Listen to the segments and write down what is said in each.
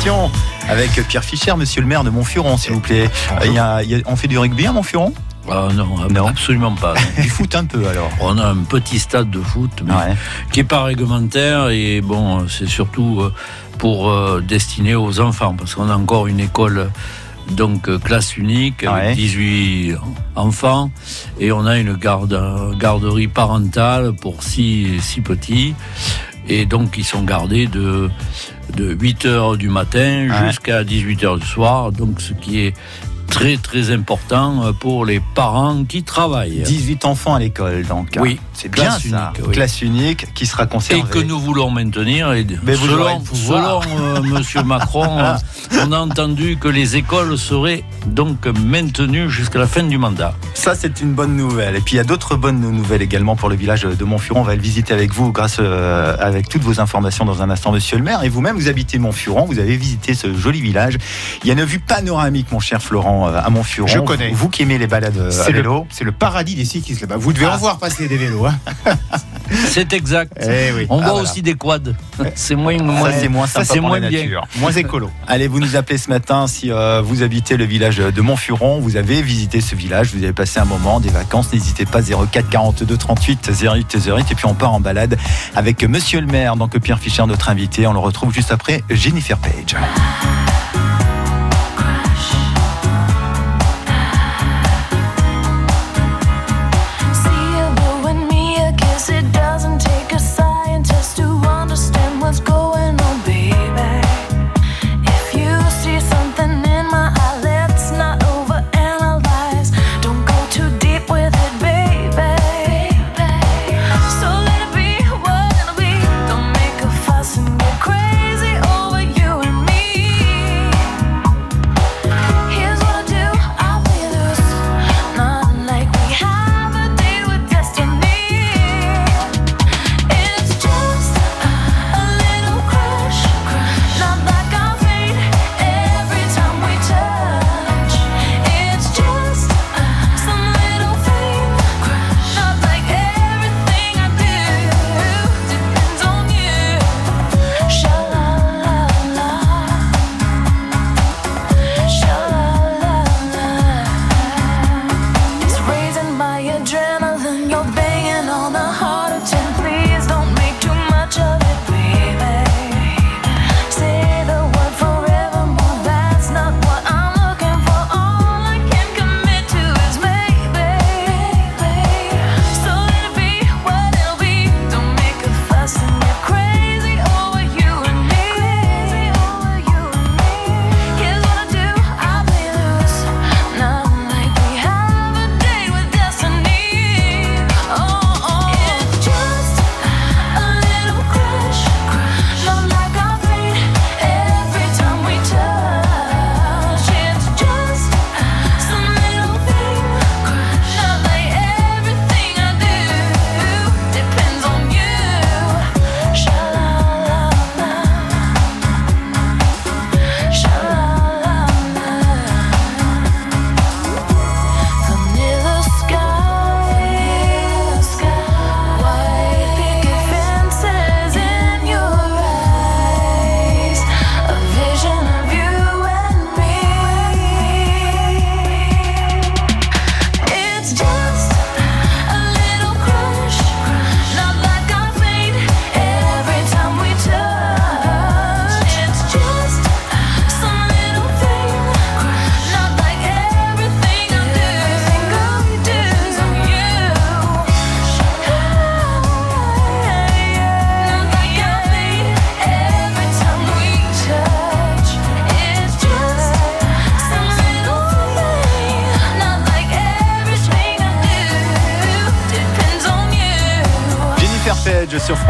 question avec Pierre Fischer, monsieur le maire de Montfuron, s'il vous plaît. Il y a- il y a- on fait du rugby à Montfuron? Ah non, Non. absolument pas. Du foot un peu alors On a un petit stade de foot, mais Ouais. qui est pas réglementaire et bon, c'est surtout euh, pour euh, destiner aux enfants parce qu'on a encore une école donc euh, classe unique avec Ouais. 18 enfants et on a une garde, garderie parentale pour 6 six petits et donc ils sont gardés de de 8 heures du matin Ouais. jusqu'à 18 heures du soir donc ce qui est très très important euh, pour les parents qui travaillent. 18 enfants à l'école donc. Oui. C'est bien Classe ça. unique, oui. Classe unique qui sera Et conservée. que nous voulons maintenir. Et Mais vous selon, euh, Monsieur Macron, euh, on a entendu que les écoles seraient donc maintenues jusqu'à la fin du mandat. Ça, c'est une bonne nouvelle. Et puis, il y a d'autres bonnes nouvelles également pour le village de Montfuron. On va le visiter avec vous grâce euh, avec toutes vos informations dans un instant, monsieur le maire. Et vous-même, vous habitez Montfuron. Vous avez visité ce joli village. Il y a une vue panoramique, mon cher Florent, euh, à Montfuron. Je connais. Vous qui aimez les balades euh, à C'est le, vélo. c'est le paradis des cyclistes là-bas. Vous devez Ah. en voir passer des vélos. Hein. C'est exact. Eh oui. On Ah, voit voilà. aussi des quads. C'est moins, Ça, moins- c'est moins ça, sympa pour moins la bien. nature. Moins écolo. Allez, vous nous appelez ce matin si euh, vous habitez le village de Montfuron, vous avez visité ce village, vous avez passé un moment, des vacances, n'hésitez pas 04 42 38 08 08 et puis on part en balade avec monsieur le maire, donc Pierre Fischer, notre invité. On le retrouve juste après Jennifer Page.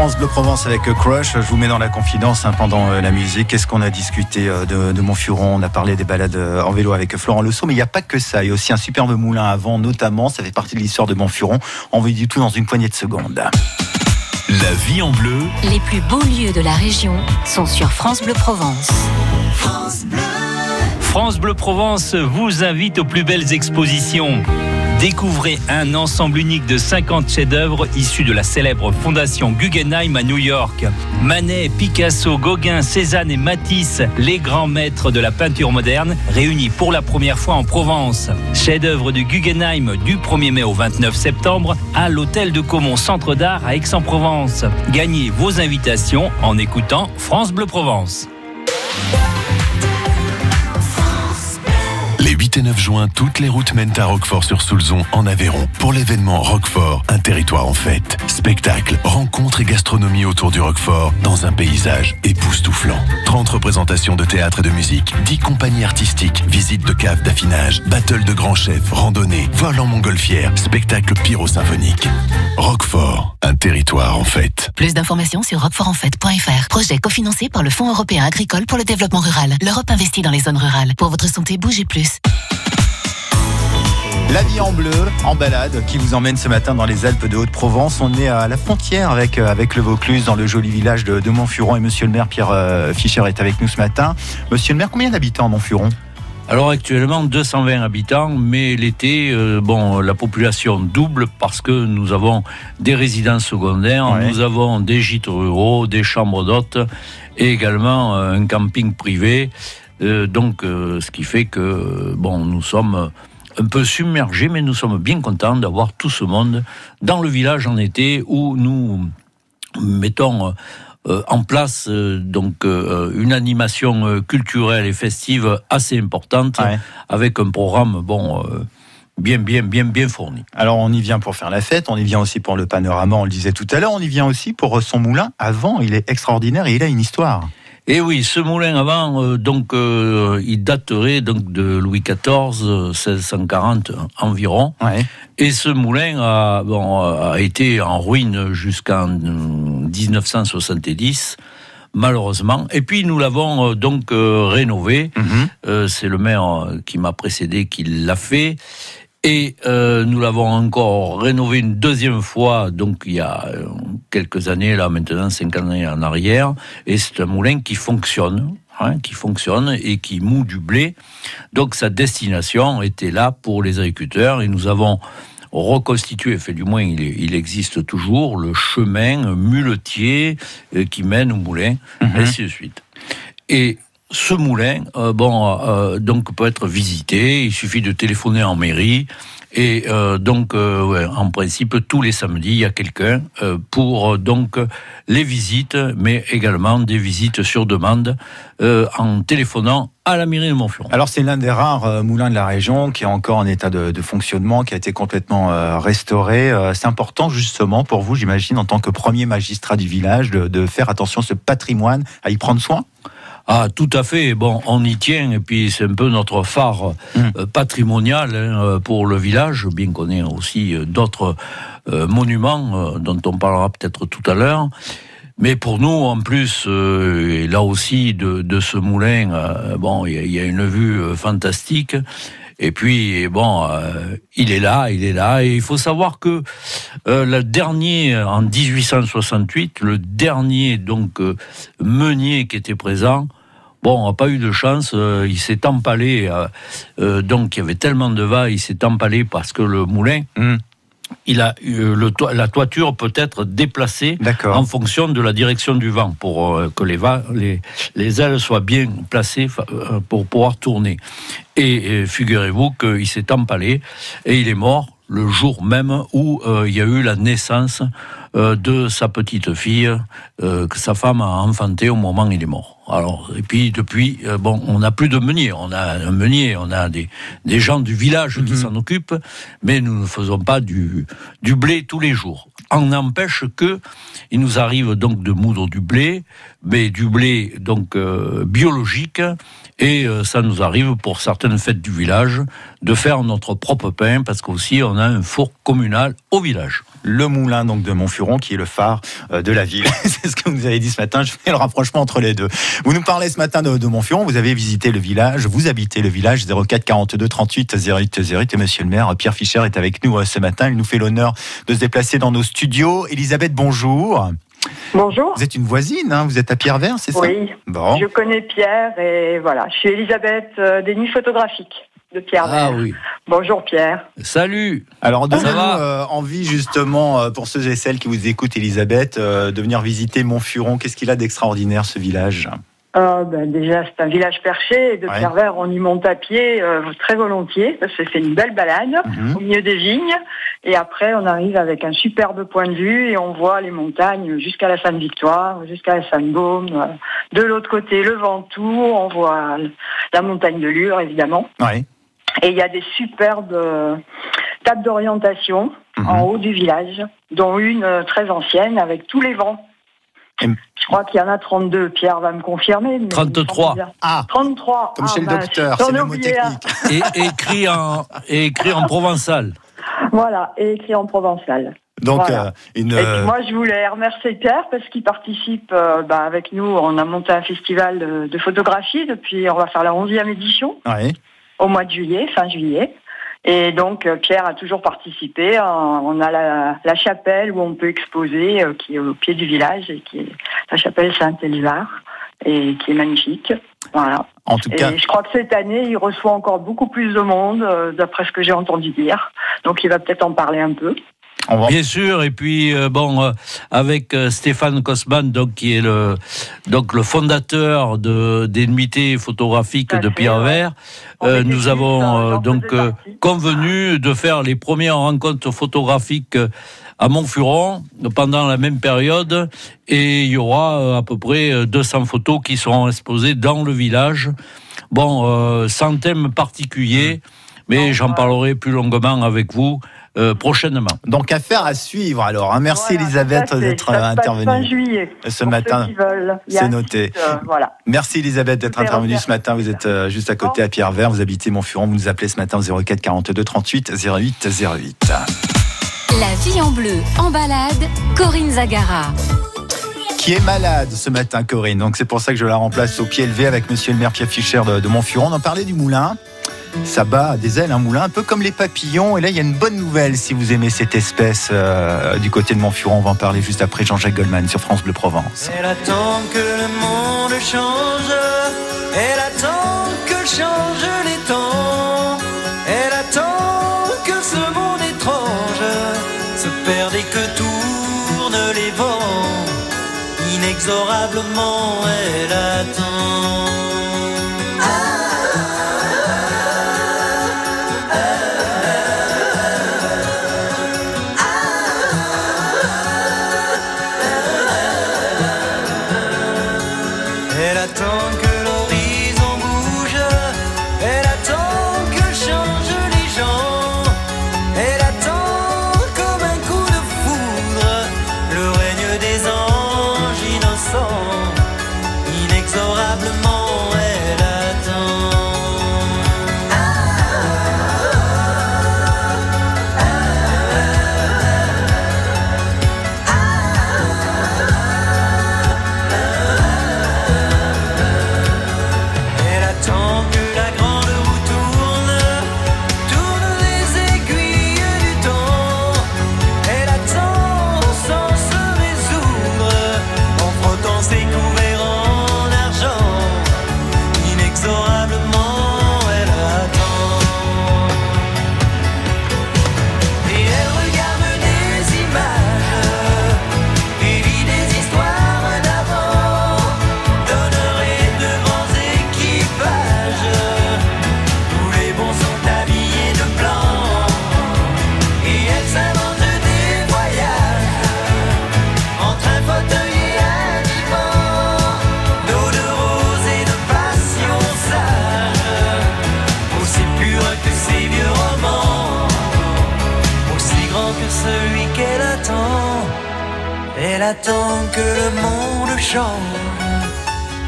France Bleu Provence avec euh, Crush. Je vous mets dans la confidence hein, pendant euh, la musique. Qu'est-ce qu'on a discuté euh, de, de Montfuron? On a parlé des balades euh, en vélo avec Florent Lesso, mais il n'y a pas que ça. Il y a aussi un superbe moulin à vent, notamment. Ça fait partie de l'histoire de Montfuron. On vous dit tout dans une poignée de secondes. La vie en bleu, Les plus beaux lieux de la région sont sur France Bleu Provence. France Bleu Provence vous invite aux plus belles expositions. Découvrez un ensemble unique de 50 chefs-d'œuvre issus de la célèbre fondation Guggenheim à New York. Manet, Picasso, Gauguin, Cézanne et Matisse, les grands maîtres de la peinture moderne, réunis pour la première fois en Provence. Chef-d'œuvre du Guggenheim du 1er mai au 29 septembre à l'hôtel de Caumont Centre d'Art à Aix-en-Provence. Gagnez vos invitations en écoutant France Bleu Provence. Les 8 et 9 juin, toutes les routes mènent à Roquefort-sur-Soulzon en Aveyron pour l'événement Roquefort, un territoire en fête. Spectacle, rencontres et gastronomie autour du Roquefort dans un paysage époustouflant. 30 représentations de théâtre et de musique, 10 compagnies artistiques, visites de caves d'affinage, battle de grands chefs, randonnées, vol en montgolfière, spectacle pyro-symphonique. Roquefort, un territoire en fête. Plus d'informations sur roquefortenfête.fr. Projet cofinancé par le Fonds européen agricole pour le développement rural. L'Europe investit dans les zones rurales. Pour votre santé, bougez plus. La vie en bleu, en balade, qui vous emmène ce matin dans les Alpes de Haute-Provence. On est à la frontière avec, euh, avec le Vaucluse, dans le joli village de, de Montfuron. Et monsieur le maire Pierre euh, Fischer est avec nous ce matin. Monsieur le maire, combien d'habitants à Montfuron? Alors actuellement 220 habitants, mais l'été, euh, bon, la population double parce que nous avons des résidences secondaires, Ouais. nous avons des gîtes ruraux, des chambres d'hôtes et également un camping privé. Euh, donc, euh, ce qui fait que euh, bon, nous sommes un peu submergés, mais nous sommes bien contents d'avoir tout ce monde dans le village en été où nous mettons en place donc une animation culturelle et festive assez importante Ouais. avec un programme bon bien bien bien bien fourni. Alors on y vient pour faire la fête, on y vient aussi pour le panorama, on le disait tout à l'heure, on y vient aussi pour son moulin. Avant, il est extraordinaire et il a une histoire. Et oui, ce moulin avant, euh, donc, euh, il daterait donc de Louis XIV, euh, 1640 environ. Ouais. Et ce moulin a, bon, a été en ruine jusqu'en euh, 1970, malheureusement. Et puis nous l'avons euh, donc euh, rénové. Mhm. Euh, C'est le maire euh, qui m'a précédé qui l'a fait. Et euh, nous l'avons encore rénové une deuxième fois, donc il y a euh, quelques années, là maintenant, cinq années en arrière. Et c'est un moulin qui fonctionne, hein, qui fonctionne et qui moue du blé. Donc sa destination était là pour les agriculteurs. Et nous avons reconstitué, fait du moins il, il existe toujours, le chemin muletier euh, qui mène au moulin, et ainsi de suite. Et ce moulin, euh, bon, euh, donc peut être visité. Il suffit de téléphoner en mairie. Et euh, donc, en principe, tous les samedis, il y a quelqu'un pour donc les visites, mais également des visites sur demande en téléphonant à la mairie de Montfuron. Alors c'est l'un des rares moulins de la région qui est encore en état de, fonctionnement, qui a été complètement restauré. C'est important justement pour vous, j'imagine, en tant que premier magistrat du village, de, de faire attention à ce patrimoine, à y prendre soin? Ah, tout à fait. Bon, on y tient, et puis c'est un peu notre phare Mm. euh, patrimonial hein, euh, pour le village, bien qu'on ait aussi euh, d'autres euh, monuments euh, dont on parlera peut-être tout à l'heure. Mais pour nous, en plus, euh, et là aussi, de, de ce moulin, bon, il y, a- il y a une vue fantastique. Et puis, bon, euh, il est là, il est là. Et il faut savoir que euh, le dernier, en 1868, le dernier donc euh, meunier qui était présent, bon, n'a pas eu de chance. euh, il s'est empalé. euh, euh, donc, il y avait tellement de vent, il s'est empalé parce que le moulin, Hmm. il a eu le toi- la toiture peut être déplacée en fonction de la direction du vent pour que les, va- les, les ailes soient bien placées pour pouvoir tourner. Et, figurez-vous qu'il s'est empalé et il est mort le jour même où euh, il y a eu la naissance euh, de sa petite fille euh, que sa femme a enfantée au moment où il est mort. Alors et puis depuis bon on n'a plus de meunier, on a un meunier, on a des, des gens du village qui s'en occupent, mais nous ne faisons pas du, du blé tous les jours. En n'empêche que il nous arrive donc de moudre du blé, mais du blé donc biologique, et euh, ça nous arrive pour certaines fêtes du village de faire notre propre pain parce qu'aussi on a un four communal au village. Le moulin donc de Montfuron qui est le phare euh, de la ville. C'est ce que vous avez dit ce matin. Je fais le rapprochement entre les deux. Vous nous parlez ce matin de, Montfuron. Vous avez visité le village. Vous habitez le village 04 42 38 08 08. Et Monsieur le maire Pierre Fischer est avec nous euh, ce matin. Il nous fait l'honneur de se déplacer dans nos studios. Elisabeth, bonjour. Bonjour. Vous êtes une voisine. Hein vous êtes à Pierre-Vert, c'est ça? Oui, Bon. je connais Pierre et voilà, je suis Elisabeth euh, des Nuits Photographiques. de Pierre Ah Vert. oui. Bonjour Pierre. Salut. Alors, Ça donnez-nous va? euh, envie justement euh, pour ceux et celles qui vous écoutent, Elisabeth, euh, de venir visiter Montfuron. Qu'est-ce qu'il a d'extraordinaire ce village? Euh, ben, déjà, c'est un village perché. et De Ouais. On y monte à pied euh, très volontiers. parce que c'est une belle balade Mhm. au milieu des vignes. Et après, on arrive avec un superbe point de vue et on voit les montagnes jusqu'à la Sainte-Victoire, jusqu'à la Sainte-Baume. Euh, De l'autre côté, le Ventoux. On voit la montagne de Lure, évidemment. Ouais. Et il y a des superbes euh, tables d'orientation Mhm. en haut du village, dont une euh, très ancienne avec tous les vents. Je crois qu'il y en a 32. Pierre va me confirmer. mais il me 33. semble bien. Ah, 33. comme Ah, chez le mince, docteur, j'en c'est le mot technique. Et écrit en, et écrit en provençal. Voilà, et écrit en provençal. Donc, Voilà. euh, une. Et puis euh, moi, je voulais remercier Pierre parce qu'il participe euh, bah, avec nous. On a monté un festival de, de photographie depuis, on va faire la 11e édition. ouais. au mois de juillet, fin juillet. Et donc euh, Pierre a toujours participé. Euh, On a la, la chapelle où on peut exposer, euh, qui est au pied du village, et qui est la chapelle Saint-Élivard, et qui est magnifique. Voilà. En tout Et cas, je crois que cette année, il reçoit encore beaucoup plus de monde, euh, d'après ce que j'ai entendu dire. Donc il va peut-être en parler un peu. On va. Bien sûr, et puis euh, bon, euh, avec euh, Stéphane Kosman, donc qui est le donc le fondateur de des nuitées photographiques de Pierre. Vert, euh, nous avons donc euh, convenu de faire les premières rencontres photographiques à Montfuron pendant la même période, et il y aura euh, à peu près euh, 200 photos qui seront exposées dans le village. Bon, euh, sans thème particulier, mais Non, j'en parlerai plus longuement avec vous euh, prochainement. Donc, affaire à suivre alors. hein. Merci Voilà, Elisabeth d'être intervenue juillet. ce matin. C'est noté. site, euh, voilà. Merci Elisabeth d'être intervenue ce matin. Vous êtes euh, juste à côté à Pierre-Vert. Vous habitez Montfuron. Vous nous appelez ce matin au 04 42 38 08 08. La vie en bleu, en balade, Corinne Zagara. Qui est malade ce matin, Corinne? Donc c'est pour ça que je la remplace au pied levé avec monsieur le maire Pierre Fischer de, de Montfuron. On en parlait du moulin. Ça bat des ailes, un moulin, un peu comme les papillons. Et là, il y a une bonne nouvelle si vous aimez cette espèce euh, du côté de Montfuron. On va en parler juste après Jean-Jacques Goldman sur France Bleu Provence. Elle attend que le monde change. Elle attend que changent les temps. Elle attend que ce monde étrange se perde et que tournent les vents. Inexorablement, elle attend.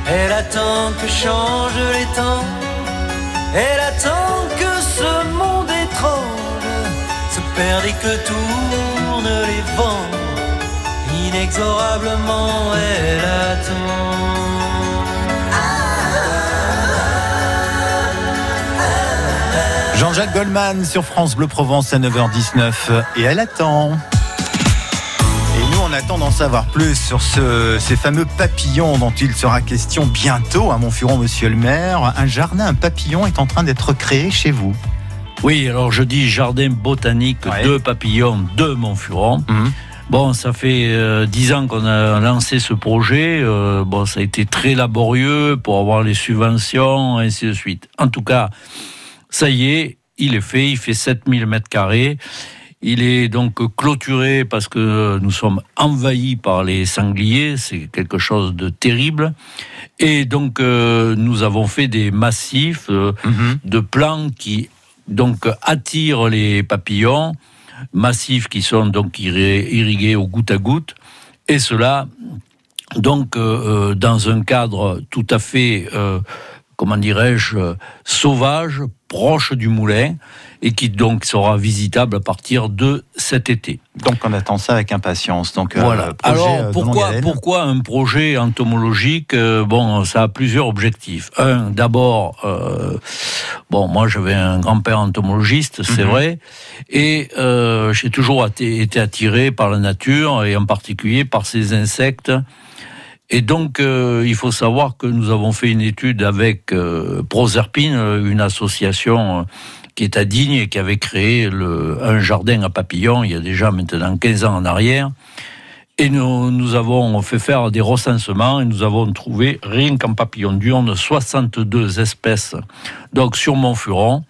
Elle attend que changent les temps. Elle attend que ce monde étrange se perde et que tournent les vents. Inexorablement, elle attend. Jean-Jacques Goldman sur France Bleu Provence à 9h19 et elle attend. Et on attend d'en savoir plus sur ce- ces fameux papillons dont il sera question bientôt à Montfuron, monsieur le maire. Un jardin, un papillon est en train d'être créé chez vous. Oui, alors je dis jardin botanique Ouais. de papillons de Montfuron. Mhm. Bon, ça fait euh, dix ans qu'on a lancé ce projet. Euh, bon, ça a été très laborieux pour avoir les subventions, ainsi de suite. En tout cas, ça y est, il est fait. Il fait 7000 mètres carrés. Il est donc clôturé parce que nous sommes envahis par les sangliers. C'est quelque chose de terrible. Et donc, euh, nous avons fait des massifs euh, Mhm. de plants qui donc attirent les papillons, massifs qui sont donc irri- irrigués au goutte à goutte, et cela donc euh, dans un cadre tout à fait, comment dirais-je, euh, sauvage, proche du moulin, et qui donc sera visitable à partir de cet été. Donc on attend ça avec impatience. Donc, euh, Voilà. euh, Alors pourquoi, pourquoi un projet entomologique Euh, Bon, ça a plusieurs objectifs. Un, d'abord, euh, bon, moi j'avais un grand-père entomologiste, c'est Mhm. vrai, et j'ai toujours été attiré par la nature et en particulier par ces insectes. Et donc, euh, il faut savoir que nous avons fait une étude avec euh, Proserpine, euh, une association qui est à Digne et qui avait créé un jardin à papillons il y a déjà maintenant 15 ans en arrière. Et nous, avons fait faire des recensements et nous avons trouvé, rien qu'en papillon diurne, 62 espèces. Donc sur Montfuron,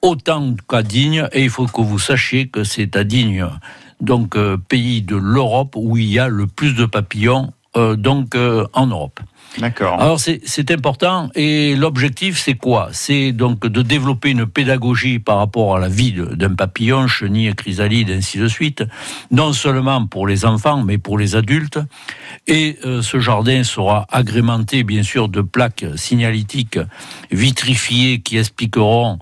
autant qu'à Digne, et il faut que vous sachiez que c'est à Digne, donc pays de l'Europe, où il y a le plus de papillons, donc euh, en Europe. D'accord. Alors c'est important et l'objectif c'est quoi? C'est donc de développer une pédagogie par rapport à la vie d'un papillon, chenille, chrysalide, ainsi de suite, non seulement pour les enfants mais pour les adultes. Et euh, ce jardin sera agrémenté bien sûr de plaques signalétiques vitrifiées qui expliqueront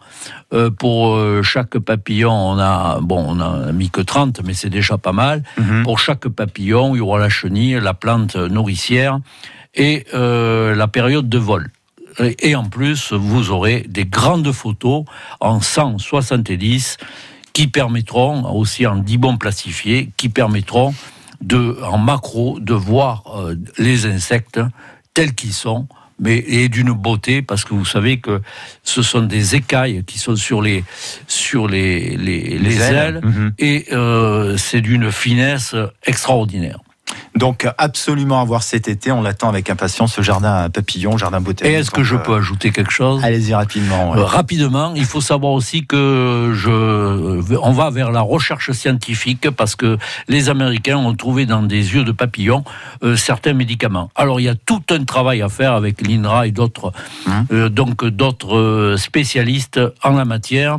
euh, pour euh, chaque papillon, on a bon, on a mis que 30 mais c'est déjà pas mal. Mhm. Pour chaque papillon, il y aura la chenille, la plante nourricière et euh, la période de vol. Et en plus, vous aurez des grandes photos en 170 qui permettront, aussi en 10 bons plastifiés, qui permettront de, en macro de voir euh, les insectes tels qu'ils sont, mais et d'une beauté, parce que vous savez que ce sont des écailles qui sont sur les, sur les, les, les ailes, Mhm. et euh, c'est d'une finesse extraordinaire. Donc absolument à voir cet été. On l'attend avec impatience. Ce jardin à papillons, jardin Et botanique. est-ce que je euh, peux ajouter quelque chose? Allez-y rapidement. ouais. Euh, Rapidement, il faut savoir aussi que je, on va vers la recherche scientifique parce que les Américains ont trouvé dans des yeux de papillons euh, certains médicaments. Alors il y a tout un travail à faire avec l'INRA et d'autres, Hum. euh, donc d'autres euh, spécialistes en la matière.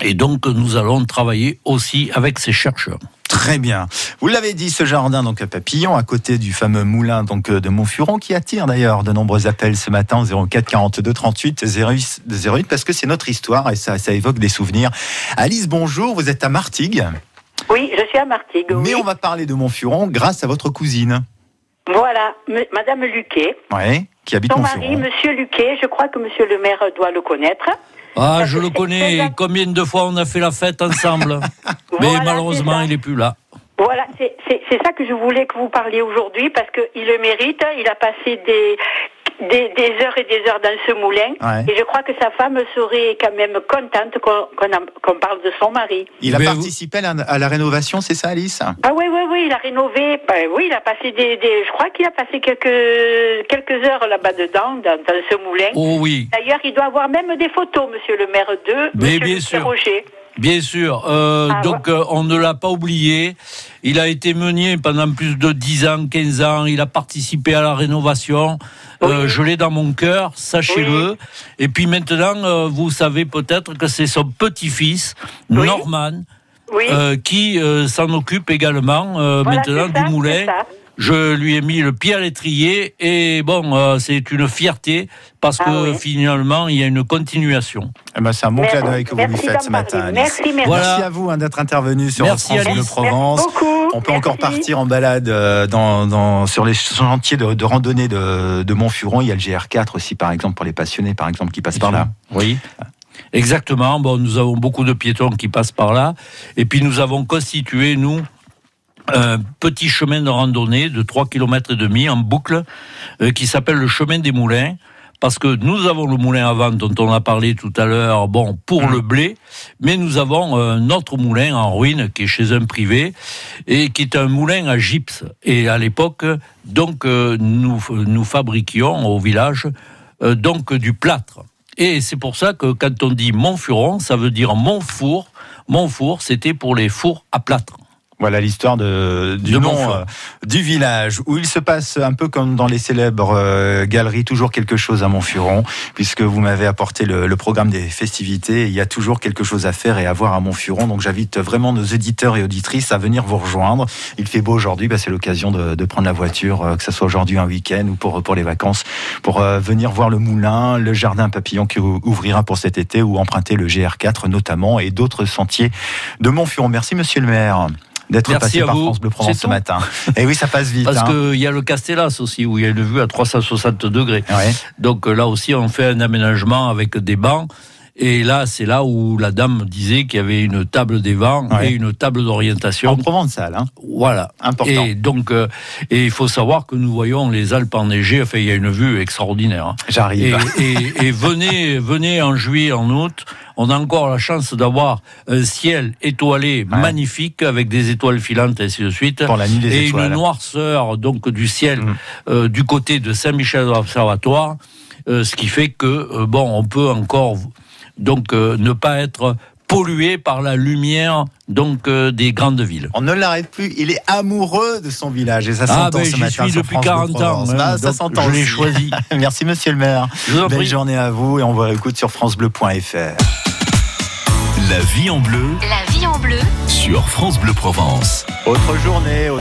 Et donc nous allons travailler aussi avec ces chercheurs. Très bien. Vous l'avez dit, ce jardin donc à papillons, à côté du fameux moulin donc euh, de Montfuron, qui attire d'ailleurs de nombreux appels ce matin au 04 42 38 08, 08 parce que c'est notre histoire et ça, ça évoque des souvenirs. Alice, bonjour. Vous êtes à Martigues, Oui, je suis à Martigues. mais oui. on va parler de Montfuron grâce à votre cousine, Voilà, M- Madame Luquet. ouais, qui habite Son Montfuron. mari, Monsieur Luquet, je crois que Monsieur le maire doit le connaître. Ah, je le connais. Combien de fois on a fait la fête ensemble? Mais Voilà, malheureusement, il est plus là. Voilà, c'est ça que je voulais que vous parliez aujourd'hui parce qu'il le mérite. Il a passé des, des, des heures et des heures dans ce moulin. Ouais. Et je crois que sa femme serait quand même contente qu'on qu'on en- qu'on parle de son mari. Il a Mais participé à la, à la rénovation, c'est ça, Alice? Ah oui, oui, oui, il a rénové. Ben oui, il a passé des, des je crois qu'il a passé quelques quelques heures là-bas dedans, dans, dans ce moulin. Oh oui, D'ailleurs, il doit avoir même des photos, Monsieur le maire de Mais Monsieur bien Luc sûr. Roger. Bien sûr. Euh, Ah, donc, euh, on ne l'a pas oublié. Il a été mené pendant plus de 10 ans, 15 ans. Il a participé à la rénovation. Euh, je l'ai dans mon cœur, sachez-le. Et puis maintenant, vous savez peut-être que c'est son petit-fils, Oui. Norman, qui s'en occupe également Voilà, maintenant ça, du moulin. Je lui ai mis le pied à l'étrier et bon, euh, c'est une fierté parce Ah que oui. finalement, il y a une continuation. Eh ben, C'est un bon clin d'œil que vous lui faites ce matin. Alice. Merci, merci. Voilà. Merci à vous hein, d'être intervenu sur Merci, France Bleu Alice. Provence. Merci beaucoup. On peut encore partir en balade euh, dans, dans- sur les chantiers de, de randonnée de, de Montfuron. Il y a le GR4 aussi, par exemple, pour les passionnés, par exemple, qui passent par là. Oui. Exactement. Bon, nous avons beaucoup de piétons qui passent par là. Et puis nous avons constitué, nous, un petit chemin de randonnée de 3 km et demi en boucle euh, qui s'appelle le chemin des moulins parce que nous avons le moulin à vent dont on a parlé tout à l'heure, bon, pour Mmh. le blé, mais nous avons un autre moulin en ruine qui est chez un privé et qui est un moulin à gypse. Et à l'époque, donc, euh, nous, nous fabriquions au village euh, donc du plâtre. Et c'est pour ça que quand on dit Montfuron, ça veut dire Montfour. Montfour, c'était pour les fours à plâtre. Voilà l'histoire de, du De nom euh, du village où il se passe un peu comme dans les célèbres euh, galeries, toujours quelque chose à Montfuron, puisque vous m'avez apporté le, le programme des festivités. Il y a toujours quelque chose à faire et à voir à Montfuron. Donc j'invite vraiment nos éditeurs et auditrices à venir vous rejoindre. Il fait beau aujourd'hui, bah, c'est l'occasion de, de prendre la voiture, euh, que ce soit aujourd'hui un week-end ou pour, pour les vacances, pour venir voir le moulin, le jardin papillon qui ou- ouvrira pour cet été ou emprunter le GR4 notamment et d'autres sentiers de Montfuron. Merci monsieur le maire d'être passé à par vous. France Bleu Provence C'est ce tout matin. Et oui, ça passe vite. Parce hein. qu'il y a le Castellas aussi, où il y a une vue à 360 degrés. Ouais. Donc euh, là aussi, on fait un aménagement avec des bancs. Et là, c'est là où la dame disait qu'il y avait une table des vents Ouais. et une table d'orientation. En provençal, hein. Voilà. Important. Et donc, euh, et il faut savoir que nous voyons les Alpes enneigées. Enfin, il y a une vue extraordinaire. hein. Et, J'arrive. et- et venez, venez en juillet, en août. On a encore la chance d'avoir un ciel étoilé Ouais. magnifique avec des étoiles filantes et ainsi de suite. Pour la nuit des et étoiles. une noirceur donc du ciel Mm. euh, du côté de Saint-Michel de l'Observatoire, euh, ce qui fait que euh, bon, on peut encore donc euh, ne pas être pollué par la lumière donc euh, des grandes villes. On ne l'arrête plus. Il est amoureux de son village et ça Ah, s'entend ben, ce matin suis sur depuis France Bleu 40 ans, Bah, ça s'entend. je l'ai choisi. Merci Monsieur le maire. Je vous en Belle prie. journée à vous et on vous écoute sur francebleu.fr. La vie en bleu La vie en bleu. sur France Bleu Provence. Autre journée.